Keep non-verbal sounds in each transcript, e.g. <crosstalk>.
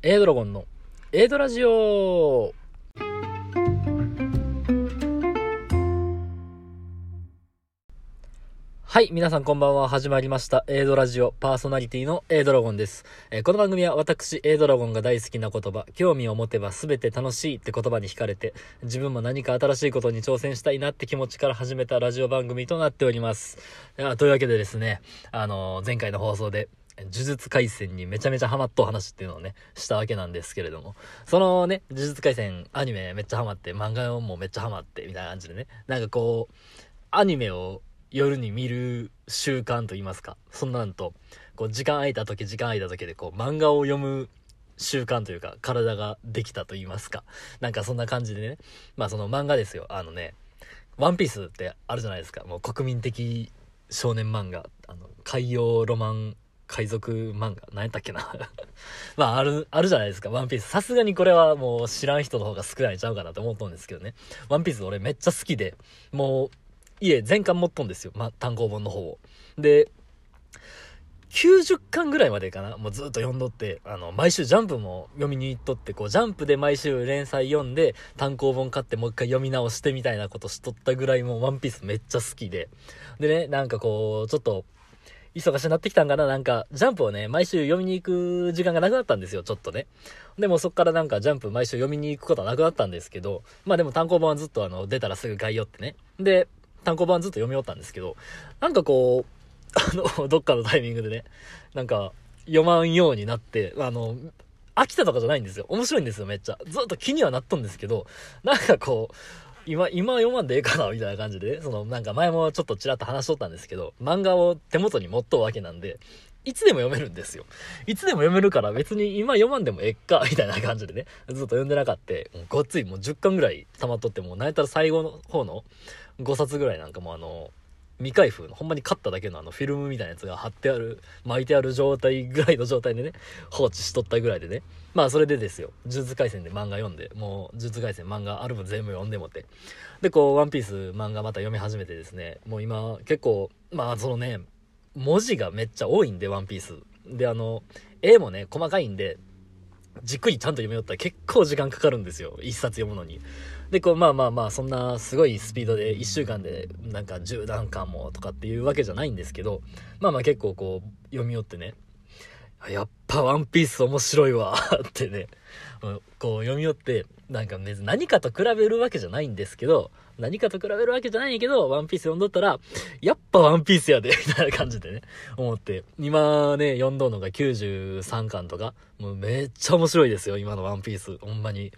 エイドラゴンのエイドラジオはい、皆さんこんばんは。始まりました。エイドラジオパーソナリティのエイドラゴンです。えーこの番組は私、エイドラゴンが大好きな言葉、興味を持てば全て楽しいって言葉に惹かれて、自分も何か新しいことに挑戦したいなって気持ちから始めたラジオ番組となっております。というわけでですね、あのー前回の放送で、呪術廻戦にめちゃめちゃハマっと話っていうのをね、したわけなんですけれども、そのね、呪術廻戦アニメめっちゃハマって、漫画もめっちゃハマって、みたいな感じでね、なんかこう、アニメを夜に見る習慣と言いますか、そんなんと、こう時間空いた時時間空いた時でこう漫画を読む習慣というか、体ができたと言いますか、なんかそんな感じでね、まあその漫画ですよ、あのね、ワンピースってあるじゃないですか、もう国民的少年漫画、あの、海洋ロマン海賊漫画、何やったっけな <laughs> まあ、ある、あるじゃないですか、ワンピース。さすがにこれはもう知らん人の方が少ないちゃうかなと思ったんですけどね。ワンピース俺めっちゃ好きで、もう、家全巻持っとんですよ。まあ、単行本の方を。で、90巻ぐらいまでかなもうずっと読んどって、あの、毎週ジャンプも読みに行っとって、こう、ジャンプで毎週連載読んで、単行本買ってもう一回読み直してみたいなことしとったぐらいもうワンピースめっちゃ好きで。でね、なんかこう、ちょっと、忙しくなってきたんかななんか、ジャンプをね、毎週読みに行く時間がなくなったんですよ、ちょっとね。でもそっからなんかジャンプ毎週読みに行くことはなくなったんですけど、まあでも単行本はずっとあの、出たらすぐ買いよってね。で、単行本ずっと読み終わったんですけど、なんかこう、<laughs> あの、どっかのタイミングでね、なんか、読まんようになって、あの、飽きたとかじゃないんですよ。面白いんですよ、めっちゃ。ずっと気にはなっとんですけど、なんかこう、今、今読まんでええかなみたいな感じで、その、なんか前もちょっとちらっと話しとったんですけど、漫画を手元に持っとうわけなんで、いつでも読めるんですよ。いつでも読めるから別に今読まんでもええか、みたいな感じでね、ずっと読んでなかった。もうごっついもう10巻ぐらい溜まっとって、もう泣いたら最後の方の5冊ぐらいなんかもうあの、未開封の、ほんまに買っただけのあのフィルムみたいなやつが貼ってある、巻いてある状態ぐらいの状態でね、放置しとったぐらいでね。まあそれでですよ、呪術廻戦で漫画読んで、もう呪術廻戦漫画ある分全部読んでもって。で、こう、ワンピース漫画また読み始めてですね、もう今結構、まあそのね、文字がめっちゃ多いんで、ワンピース。で、あの、絵もね、細かいんで、じっくりちゃんと読みよったら結構時間かかるんですよ。一冊読むのに。で、こう、まあまあまあ、そんなすごいスピードで1週間でなんか10段階もとかっていうわけじゃないんですけど、まあまあ結構こう、読み寄ってね、やっぱワンピース面白いわ <laughs> ってね、こう読み寄って、なんか別に何かと比べるわけじゃないんですけど、何かと比べるわけじゃないんやけど、ワンピース読んどったら、やっぱワンピースやで、みたいな感じでね、思って。今ね、読んどんのが93巻とか、もうめっちゃ面白いですよ、今のワンピース。ほんまに。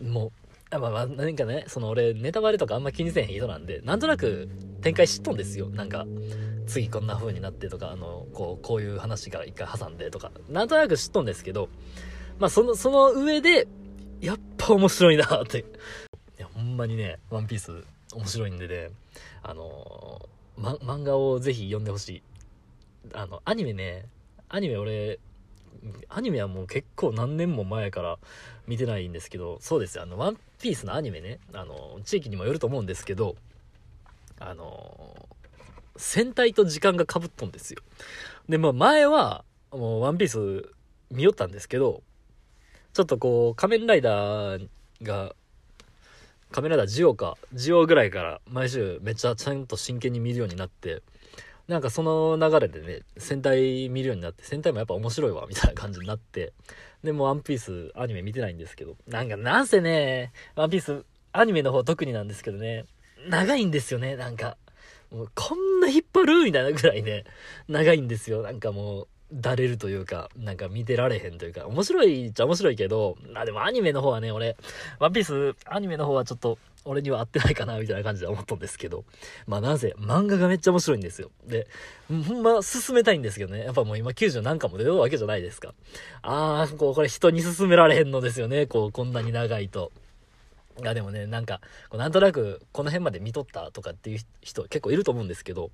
もう、まあまあ、なんかね、その俺、ネタバレとかあんま気にせへん人なんで、なんとなく展開知っとんですよ。なんか、次こんな風になってとか、あの、こう、こういう話が一回挟んでとか、なんとなく知っとんですけど、まあその、その上で、やっぱ面白いなって。いや、ほんまにね、ワンピース面白いんでね、あのま、漫画をぜひ読んでほしい。あの、アニメね、アニメ俺、アニメはもう結構何年も前から見てないんですけど、そうですよ、あの、ワンピースのアニメね、あの、地域にもよると思うんですけど、あの戦隊と時間が被っとんですよ。で、まあ前は、もうワンピース見よったんですけど、ちょっとこう、仮面ライダーが、仮面ライダージオか、ジオぐらいから毎週めっちゃちゃんと真剣に見るようになって、なんかその流れでね、戦隊見るようになって、戦隊もやっぱ面白いわ、みたいな感じになって、で、もうワンピースアニメ見てないんですけど、なんかなんせね、ワンピースアニメの方特になんですけどね、長いんですよね、なんか。もうこんな引っ張るみたいなぐらいね、長いんですよ。なんかもう、だれるというか、なんか見てられへんというか、面白いっちゃ面白いけど、まあ、でもアニメの方はね、俺、ワンピース、アニメの方はちょっと、俺には合ってないかな、みたいな感じで思ったんですけど、まあなぜ、漫画がめっちゃ面白いんですよ。で、ほんま進めたいんですけどね、やっぱもう今90何巻も出るわけじゃないですか。あー、こう、これ人に勧められへんのですよね、こう、こんなに長いと。いやでもね、なんか、こうなんとなくこの辺まで見とったとかっていう人結構いると思うんですけど、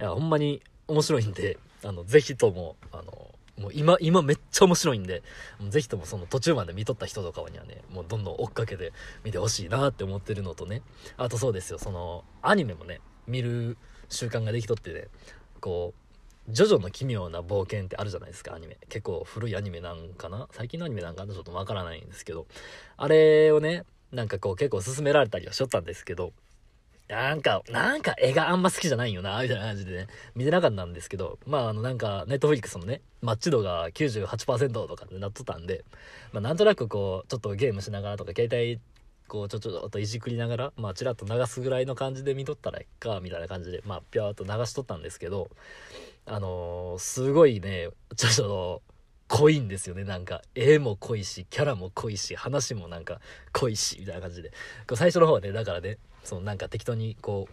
いや、ほんまに面白いんで、あの、ぜひとも、あの、もう今、今めっちゃ面白いんで、ぜひともその途中まで見とった人とかにはね、もうどんどん追っかけて見てほしいなって思ってるのとね、あとそうですよ、その、アニメもね、見る習慣ができとってね、こう、ジョジョの奇妙な冒険ってあるじゃないですか、アニメ。結構古いアニメなんかな？最近のアニメなんかなちょっとわからないんですけど。あれをね、なんかこう結構勧められたりはしょったんですけど、なんか、なんか絵があんま好きじゃないよな、みたいな感じでね、見てなかったんですけど、まああのなんか、ネットフリックスのね、マッチ度が98%とかってなっとったんで、まあなんとなくこう、ちょっとゲームしながらとか、携帯、こう、ちょちょっといじくりながら、まあちらっと流すぐらいの感じで見とったらいっか、みたいな感じで、まあぴゃーっと流しとったんですけど、あのー、すごいね、ちょっと、濃いんですよね。なんか絵も濃いしキャラも濃いし話もなんか濃いしみたいな感じで。最初の方はねだからねそのなんか適当にこ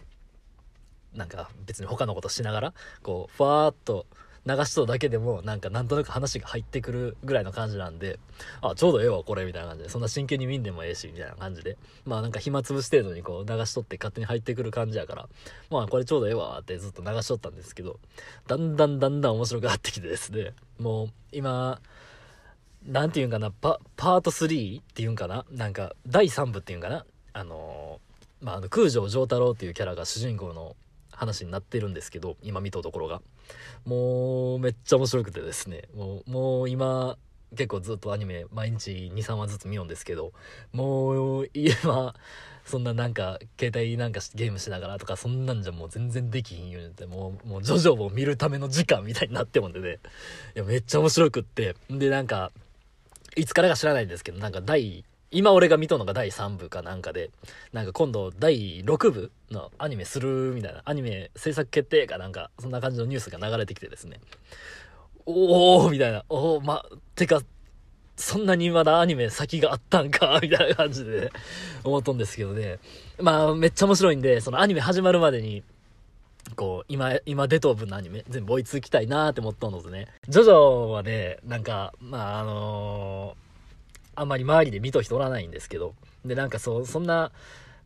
うなんか別に他のことしながらこうふわーっと流しとだけでもなんかなんとなく話が入ってくるぐらいの感じなんであちょうどええわこれみたいな感じでそんな真剣に見んでもええしみたいな感じでまあなんか暇つぶし程度にこう流しとって勝手に入ってくる感じやからまあこれちょうどええわってずっと流しとったんですけどだんだんだんだん面白くなってきてですねもう今何て言うんかなパパート3っていうんかななんか第3部っていうんかなあのまあ、あの空城城太郎っていうキャラが主人公の話になってるんですけど今見たところが。もうめっちゃ面白くてですね。もうもう今結構ずっとアニメ毎日23話ずつ見ようんですけどもう今そんななんか携帯なんかゲームしながらとかそんなんじゃもう全然できひんようってもうもうジョジョを見るための時間みたいになってもんでね。いやめっちゃ面白くって。でなんかいつからか知らないんですけどなんか第今俺が見とんのが第3部かなんかで、なんか今度第6部のアニメするみたいな、アニメ制作決定かなんか、そんな感じのニュースが流れてきてですね。おーみたいな、おーま、てか、そんなにまだアニメ先があったんか <laughs> みたいな感じで思っとんですけどね。まあ、めっちゃ面白いんで、そのアニメ始まるまでに、こう、今、今出とう分のアニメ、全部追いつきたいなーって思っとんのでね。ジョジョはね、なんか、まあ、あのーあんまり周りで見と人おらないんですけど、で、なんかそう、そんな、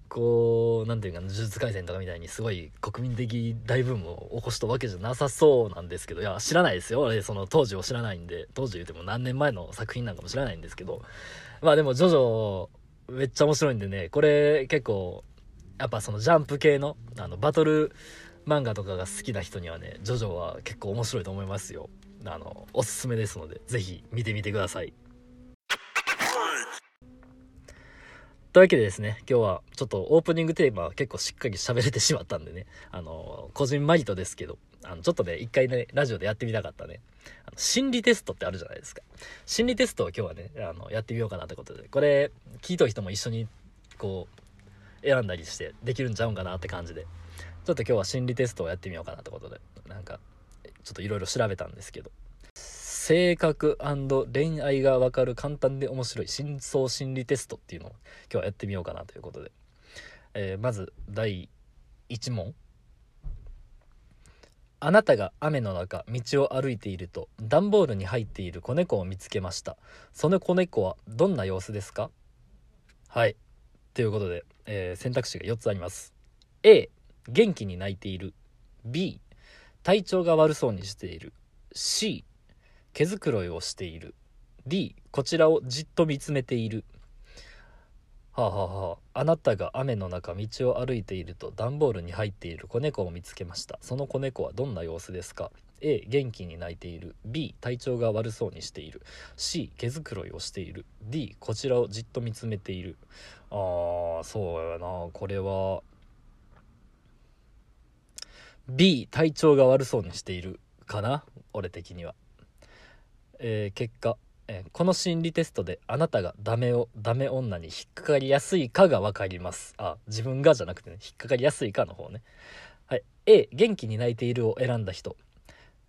こう、なんていうか、呪術廻戦とかみたいにすごい国民的大ブームを起こしたわけじゃなさそうなんですけど、いや、知らないですよ。俺、その当時を知らないんで、当時言うても何年前の作品なんかも知らないんですけど、まあでも、ジョジョ、めっちゃ面白いんでね、これ結構、やっぱそのジャンプ系の、あの、バトル漫画とかが好きな人にはね、ジョジョは結構面白いと思いますよ。あの、おすすめですので、ぜひ見てみてください。というわけでですね、今日はちょっとオープニングテーマは結構しっかり喋れてしまったんでね、あの、個人マリトですけど、あの、ちょっとね、一回ね、ラジオでやってみたかったね、あの心理テストってあるじゃないですか。心理テストを今日はね、あの、やってみようかなってことで、これ、聞いとる人も一緒に、こう、選んだりしてできるんちゃうんかなって感じで、ちょっと今日は心理テストをやってみようかなってことで、なんか、ちょっといろいろ調べたんですけど、性格恋愛がわかる簡単で面白い深層心理テストっていうのを今日はやってみようかなということで、えー、まず第1問。あなたが雨の中道を歩いていると段ボールに入っている子猫を見つけました。その子猫はどんな様子ですか？はい。ということで、えー、選択肢が4つあります。A 元気に泣いている。B 体調が悪そうにしている。C 毛づくろいをしている。D こちらをじっと見つめている。はあ、はあはあ、あなたが雨の中道を歩いていると段ボールに入っている子猫を見つけました。その子猫はどんな様子ですか？A 元気に泣いている。B 体調が悪そうにしている。C 毛づくろいをしている。D こちらをじっと見つめている。あーそうやな。これは B 体調が悪そうにしているかな？俺的には。えー、結果、えー、この心理テストであなたがダメをダメ女に引っかかりやすいかが分かります。あ自分がじゃなくてね引っかかりやすいかの方ね。はい。A 元気に泣いているを選んだ人。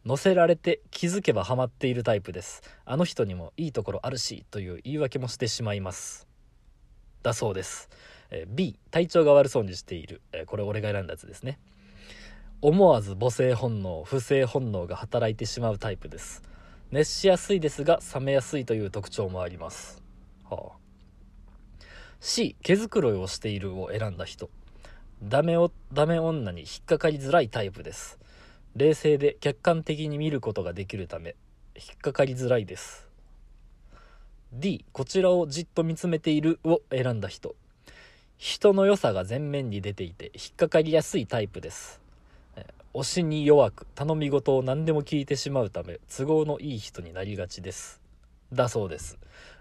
乗せられて気づけばハマっているタイプです。あの人にもいいところあるしという言い訳もしてしまいます。だそうです、えー、B 体調が悪そうにしている、えー、これ俺が選んだやつですね。思わず母性本能不正本能が働いてしまうタイプです。熱しやすいですが冷めやすいという特徴もあります、はあ、C 毛づくろいをしているを選んだ人。ダメをダメ女に引っかかりづらいタイプです。冷静で客観的に見ることができるため引っかかりづらいです。D こちらをじっと見つめているを選んだ人。人の良さが前面に出ていて引っかかりやすいタイプです。推しに弱く頼み事を何でも聞いてしまうため都合のいい人になりがちです。だそうです。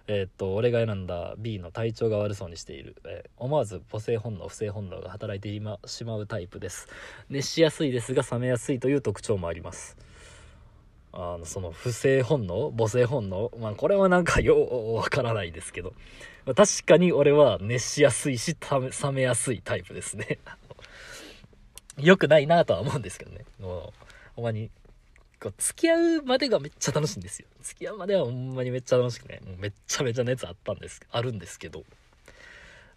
えーっと俺が選んだ B の体調が悪そうにしている、えー思わず母性本能不正本能が働いてしまうタイプです。熱しやすいですが冷めやすいという特徴もあります。あのその不正本能母性本能まあこれはなんかようわからないですけど。確かに俺は熱しやすいし冷めやすいタイプですね。良くないなとは思うんですけどね。もうほんまにこう付き合うまでがめっちゃ楽しいんですよ。付き合うまではほんまにめっちゃ楽しくね。もうめっちゃめちゃ熱あったんですあるんですけど。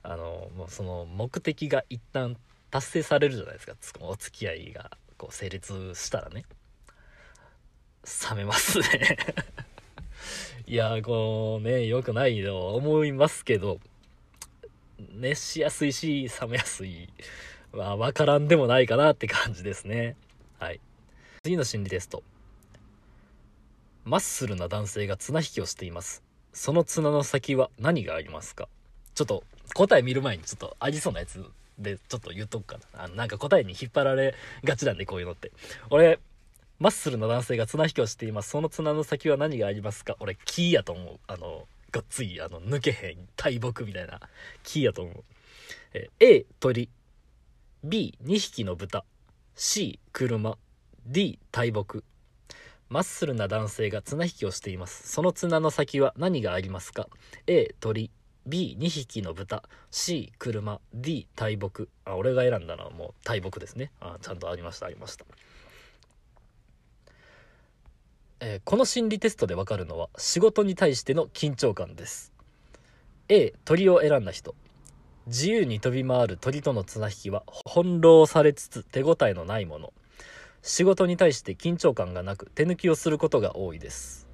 あのもうその目的が一旦達成されるじゃないですか。つお付き合いがこう成立したらね。冷めますね。<laughs> いやこうね良くないと思いますけど。熱しやすいし冷めやすい。まあ分からんでもないかなって感じですね。はい。次の心理テスト。マッスルな男性が綱引きをしています。その綱の先は何がありますか？ちょっと答え見る前にちょっとありそうなやつでちょっと言っとくかな。あのなんか答えに引っ張られがちなんでこういうのって。俺マッスルな男性が綱引きをしています。その綱の先は何がありますか？俺木やと思う。あのごっついあの抜けへん大木みたいな。木やと思う。え A 鳥。B2 匹の豚。C 車。D 大木。マッスルな男性が綱引きをしています。その綱の先は何がありますか？A 鳥。B2 匹の豚。C 車。D 大木。あ俺が選んだのはもう大木ですね。あちゃんとありました。ありました。えーこの心理テストでわかるのは仕事に対しての緊張感です。A 鳥を選んだ人。自由に飛び回る鳥との綱引きは翻弄されつつ手応えのないもの。仕事に対して緊張感がなく手抜きをすることが多いです。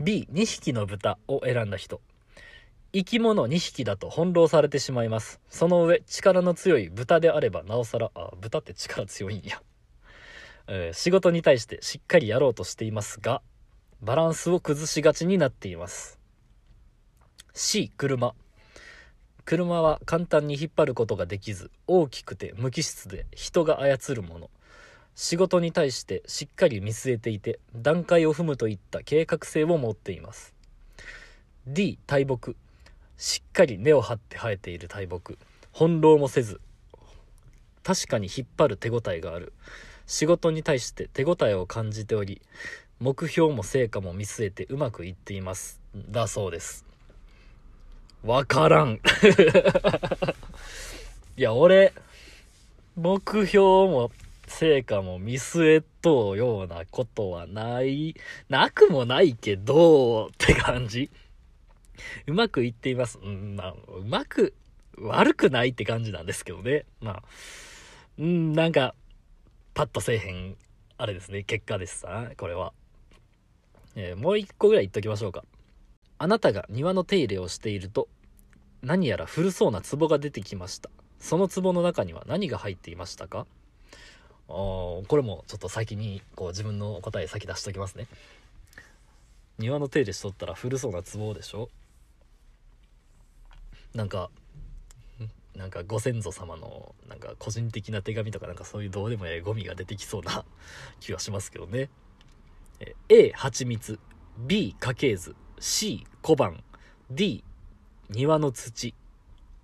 B2 匹の豚を選んだ人。生き物2匹だと翻弄されてしまいます。その上力の強い豚であればなおさらあ豚って力強いんや。えー仕事に対してしっかりやろうとしていますがバランスを崩しがちになっています。C 車。車は簡単に引っ張ることができず大きくて無機質で人が操るもの。仕事に対してしっかり見据えていて段階を踏むといった計画性を持っています。D 大木。しっかり根を張って生えている大木。翻弄もせず確かに引っ張る手応えがある。仕事に対して手応えを感じており目標も成果も見据えてうまくいっています。だそうです。わからん。<laughs> いや俺目標も成果も見据えとうようなことはない。なくもないけどって感じ。うまくいっています。うんまあうまく悪くないって感じなんですけどね。まあうんなんかパッとせえへんあれですね。結果です。さこれは、えーもう一個ぐらい言っときましょうか。あなたが庭の手入れをしていると何やら古そうな壺が出てきました。その壺の中には何が入っていましたか？あーこれもちょっと先にこう自分の答え先出しときますね。庭の手入れしとったら古そうな壺でしょ？なんかなんかご先祖様のなんか個人的な手紙とかなんかそういうどうでもええゴミが出てきそうな <laughs> 気がしますけどね。え A 蜂蜜。B 家系図 C 小判。D 庭の土。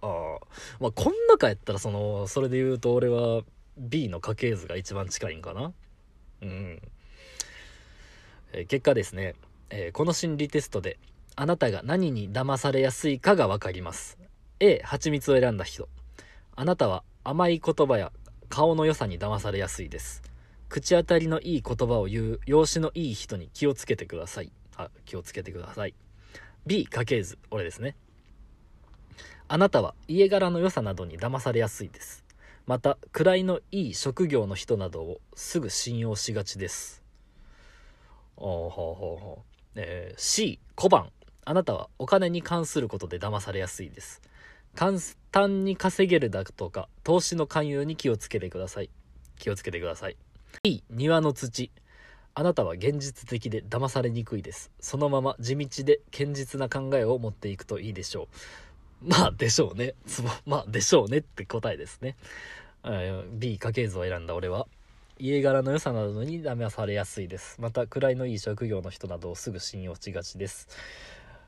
ああまあこん中やったらそのそれで言うと俺は B の家系図が一番近いんかな。うん、えー結果ですね、えーこの心理テストであなたが何に騙されやすいかがわかります。A 蜂蜜を選んだ人。あなたは甘い言葉や顔の良さに騙されやすいです。口当たりのいい言葉を言う容姿のいい人に気をつけてください。あ気をつけてください。B 家系図。俺ですね。あなたは家柄の良さなどに騙されやすいです。また位のいい職業の人などをすぐ信用しがちです。おーほうほうほう、えー C 小判。あなたはお金に関することで騙されやすいです。簡単に稼げるだとか投資の勧誘に気をつけてください。気をつけてください。B 庭の土。あなたは現実的で騙されにくいです。そのまま地道で堅実な考えを持っていくといいでしょう。まあでしょうねつぼまあでしょうねって答えですねえー B 家系図を選んだ俺は家柄の良さなどに騙されやすいです。また、位のいい職業の人などをすぐ信用しがちです。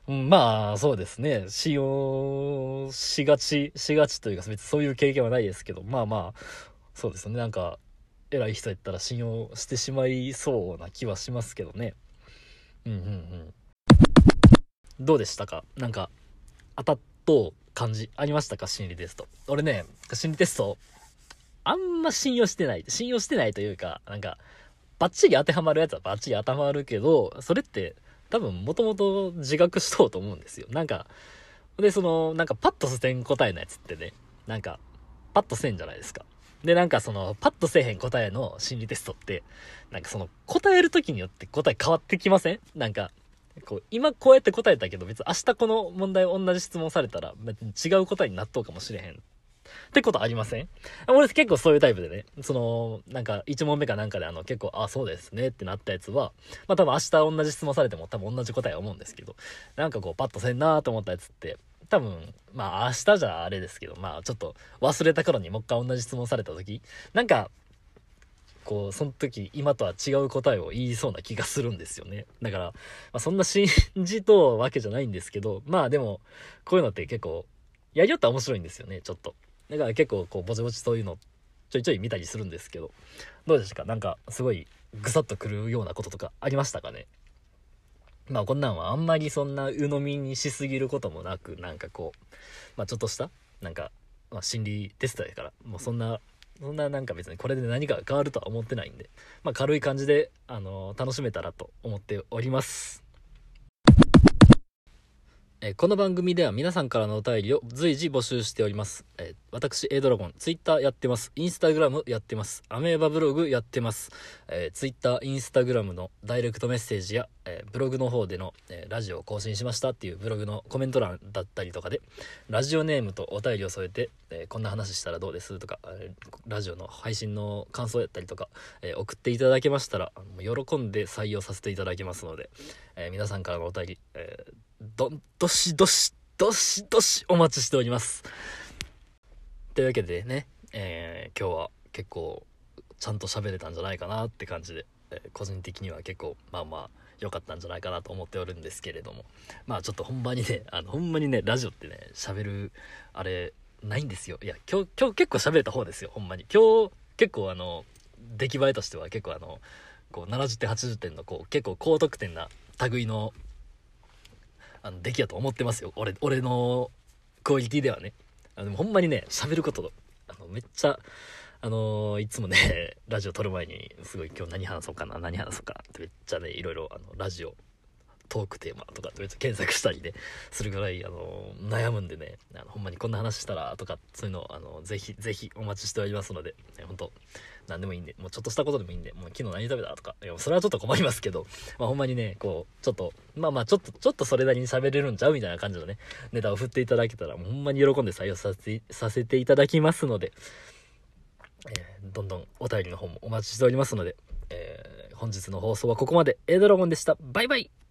うん、まあ、そうですね。信用しがち、しがちというか、別にそういう経験はないですけど、まあまあ、そうですね。なんか、偉い人やったら信用してしまいそうな気はしますけどね。うんうんうん。どうでしたか？なんか、当たっと感じありましたか？心理テスト。俺ね、心理テスト、あんま信用してない。信用してないというか、なんか、バッチリ当てはまるやつはバッチリ当てはまるけど、それって多分もともと自覚しとうと思うんですよ。なんか、で、その、なんかパッとせん答えのやつってね、なんか、パッとせんじゃないですか。で、なんかその、パッとせえへん答えの心理テストって、なんかその、答える時によって答え変わってきません？なんか、こう、今こうやって答えたけど、別に明日この問題同じ質問されたら、別に違う答えになっとうかもしれへん。ってことありません？俺結構そういうタイプでね、その、なんか1問目かなんかであの結構、あ、そうですねってなったやつは、まあ多分明日同じ質問されても多分同じ答えは思うんですけど、なんかこうパッとせんなーと思ったやつって、多分、まあ明日じゃあれですけど、まあちょっと忘れた頃にもう一回同じ質問された時、なんか、こう、その時、今とは違う答えを言いそうな気がするんですよね。だから、まあ、そんな信じとわけじゃないんですけど、まあでも、こういうのって結構、やりよったら面白いんですよね、ちょっと。だから結構、こう、ぼちぼちそういうの、ちょいちょい見たりするんですけど、どうでしたか？なんか、すごい、ぐさっとくるようなこととかありましたかね？まあこんなんはあんまりそんな鵜呑みにしすぎることもなく、なんかこう、まあちょっとした、なんか、まあ心理テストやから、もうそんなそんななんか別にこれで何か変わるとは思ってないんで、まあ軽い感じで、あの、楽しめたらと思っております。えこの番組では皆さんからのお便りを随時募集しております。え私、A ドラゴン、ツイッターやってます。インスタグラムやってます。アメーバブログやってます。えー、ツイッター、インスタグラムのダイレクトメッセージや、えー、ブログの方での、えー、ラジオを更新しましたっていうブログのコメント欄だったりとかで、ラジオネームとお便りを添えて、えこんな話したらどうですとか、えラジオの配信の感想やったりとか、え送っていただけましたら、喜んで採用させていただきますので、え皆さんからのお便り、えーど、どしどし、どしどしお待ちしております。というわけでね、えー、今日は結構ちゃんと喋れたんじゃないかなって感じで、えー、個人的には結構まあまあ良かったんじゃないかなと思っておるんですけれども、まあちょっとほんまにね、あの、ほんまにね、ラジオってね、喋る、あれ、ないんですよ。いや、今日、今日結構喋れた方ですよ、ほんまに。今日、結構あの、出来栄えとしては結構あの、こう70点、80点のこう、結構高得点な類のあの出来やと思ってますよ。俺俺のクオリティではね。あのほんまにね喋ることあのめっちゃあのいつもね <laughs> ラジオ撮る前にすごい今日何話そうかな何話そうかなってめっちゃねいろいろあのラジオトークテーマとかって検索したりねするぐらいあの悩むんでねあのほんまにこんな話したらとかそういうのをあのぜひぜひお待ちしておりますので、ね、本当何でもいいんで、もうちょっとしたことでもいいんで、もう昨日何食べたとか、いや、それはちょっと困りますけど、まあほんまにね、こう、ちょっと、まあまあちょっと、ちょっとそれなりに喋れるんちゃうみたいな感じのね、ネタを振っていただけたら、もうほんまに喜んで採用させて、させていただきますので、えー、どんどんお便りの方もお待ちしておりますので、えー、本日の放送はここまで。A ドラゴンでした。バイバイ